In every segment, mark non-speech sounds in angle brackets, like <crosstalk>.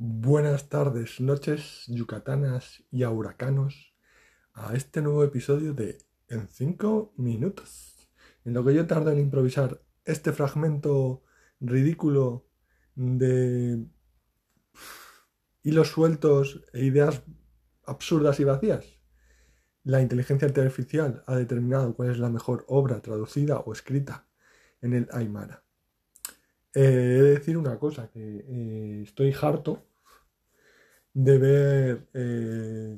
Buenas tardes, noches, yucatanas y huracanos a este nuevo episodio de En 5 minutos, en lo que yo tardo en improvisar este fragmento ridículo de hilos sueltos e ideas absurdas y vacías. La inteligencia artificial ha determinado cuál es la mejor obra traducida o escrita en el Aymara. Eh, he de decir una cosa, que eh, estoy harto de ver eh,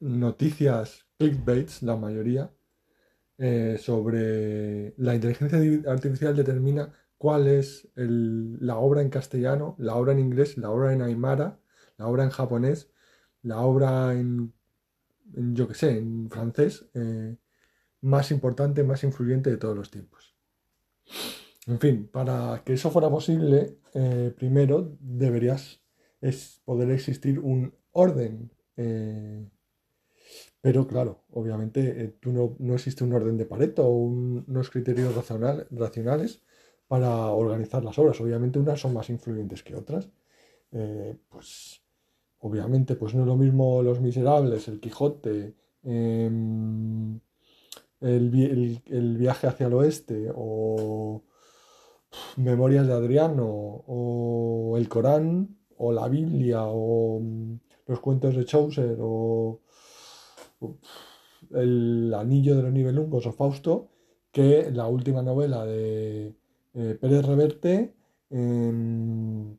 noticias clickbaits, la mayoría, sobre la inteligencia artificial determina cuál es la obra en castellano, la obra en inglés, la obra en aymara, la obra en japonés, la obra en, en yo qué sé, en francés, más importante, más influyente de todos los tiempos. En fin, para que eso fuera posible, eh, primero deberías poder existir un orden. Eh, pero claro, obviamente eh, tú no, existe un orden de Pareto o unos criterios racionales para organizar las obras. Obviamente unas son más influyentes que otras. pues obviamente pues no es lo mismo Los Miserables, El Quijote, em, el viaje hacia el oeste o Memorias de Adriano, o el Corán, o la Biblia, o mm, los cuentos de Chaucer, o el Anillo de los Nibelungos o Fausto, que la última novela de eh, Pérez Reverte, mm,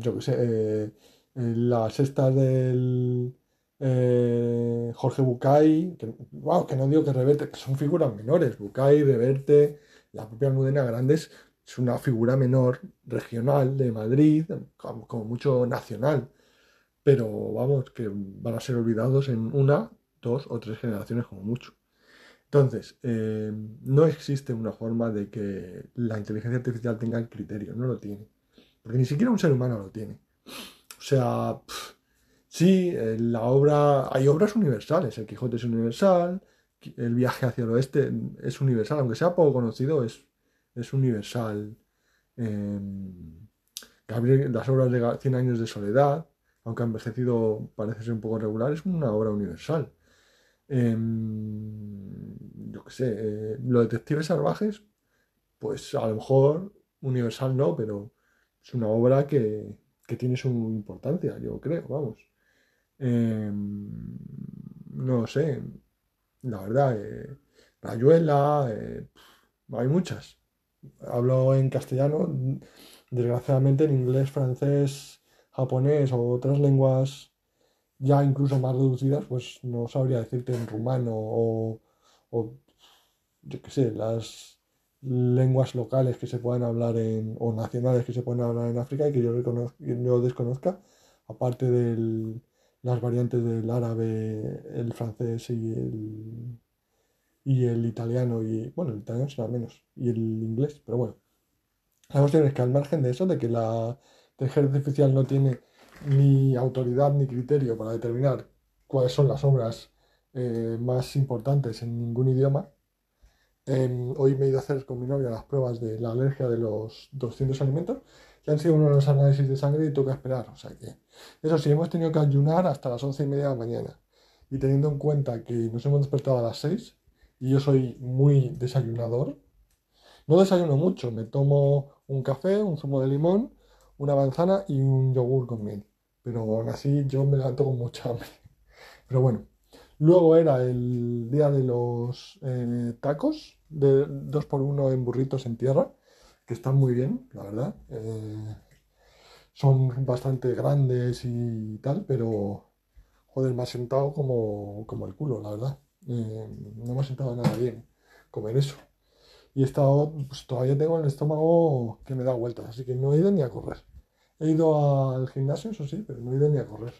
yo qué sé, eh, la sexta del eh, Jorge Bucay, que, que no digo que Reverte, que son figuras menores, Bucay, Reverte, la propia Almudena Grandes es una figura menor, regional, de Madrid, como, mucho nacional. Pero vamos, que van a ser olvidados en una, dos o tres generaciones como mucho. Entonces, eh, no existe una forma de que la inteligencia artificial tenga el criterio, no lo tiene. Porque ni siquiera un ser humano lo tiene. O sea, sí, la obra, hay obras universales, el Quijote es universal, el viaje hacia el oeste es universal, aunque sea poco conocido, es, es universal. Em, las obras de 100 años de soledad, aunque ha envejecido parece ser un poco regular, es una obra universal. Em, yo qué sé, eh, los detectives salvajes, pues a lo mejor universal no, pero es una obra que, tiene su importancia, yo creo, vamos. Em, no sé, la verdad, eh, Rayuela, eh, hay muchas. Hablo en castellano, desgraciadamente en inglés, francés, japonés o otras lenguas ya incluso más reducidas, pues no sabría decirte en rumano o, yo qué sé, las lenguas locales que se puedan hablar en, o nacionales que se pueden hablar en África y que yo, yo desconozca, aparte del, las variantes del árabe, el francés y el, y el italiano, y bueno, el italiano será menos, y el inglés, pero bueno. La cuestión es que al margen de eso, de que la inteligencia artificial no tiene ni autoridad ni criterio para determinar cuáles son las obras eh, más importantes en ningún idioma, em, hoy me he ido a hacer con mi novia las pruebas de la alergia de los 200 alimentos que han sido uno de los análisis de sangre y toca esperar. O sea que, eso sí, hemos tenido que ayunar hasta las once y media de la mañana. Y teniendo en cuenta que nos hemos despertado a las 6 y yo soy muy desayunador, no desayuno mucho, me tomo un café, un zumo de limón, una manzana y un yogur con miel. Pero aún así yo me levanto con mucha hambre. <laughs> Pero bueno, luego era el día de los eh, tacos, de 2 por 1 en burritos en tierra que están muy bien, la verdad. Eh, son bastante grandes y tal, pero joder, me ha sentado como, como el culo, la verdad. Eh, no me ha sentado nada bien comer eso. Y he estado, pues todavía tengo el estómago que me da vueltas, así que no he ido ni a correr. He ido al gimnasio, eso sí, pero no he ido ni a correr.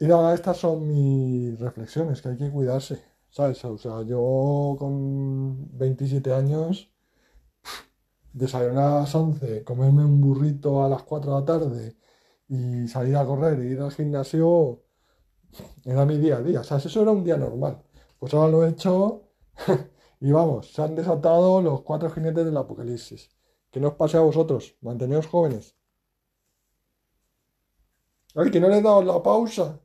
Y nada, estas son mis reflexiones, que hay que cuidarse, ¿sabes? O sea, yo con 27 años desayunar a las 11, comerme un burrito a las 4 de la tarde y salir a correr e ir al gimnasio, era mi día a día. O sea, eso era un día normal. Pues ahora lo he hecho <laughs> y vamos, se han desatado los cuatro jinetes del apocalipsis. Que no os pase a vosotros. Manteneos jóvenes. Ay, que no le he la pausa.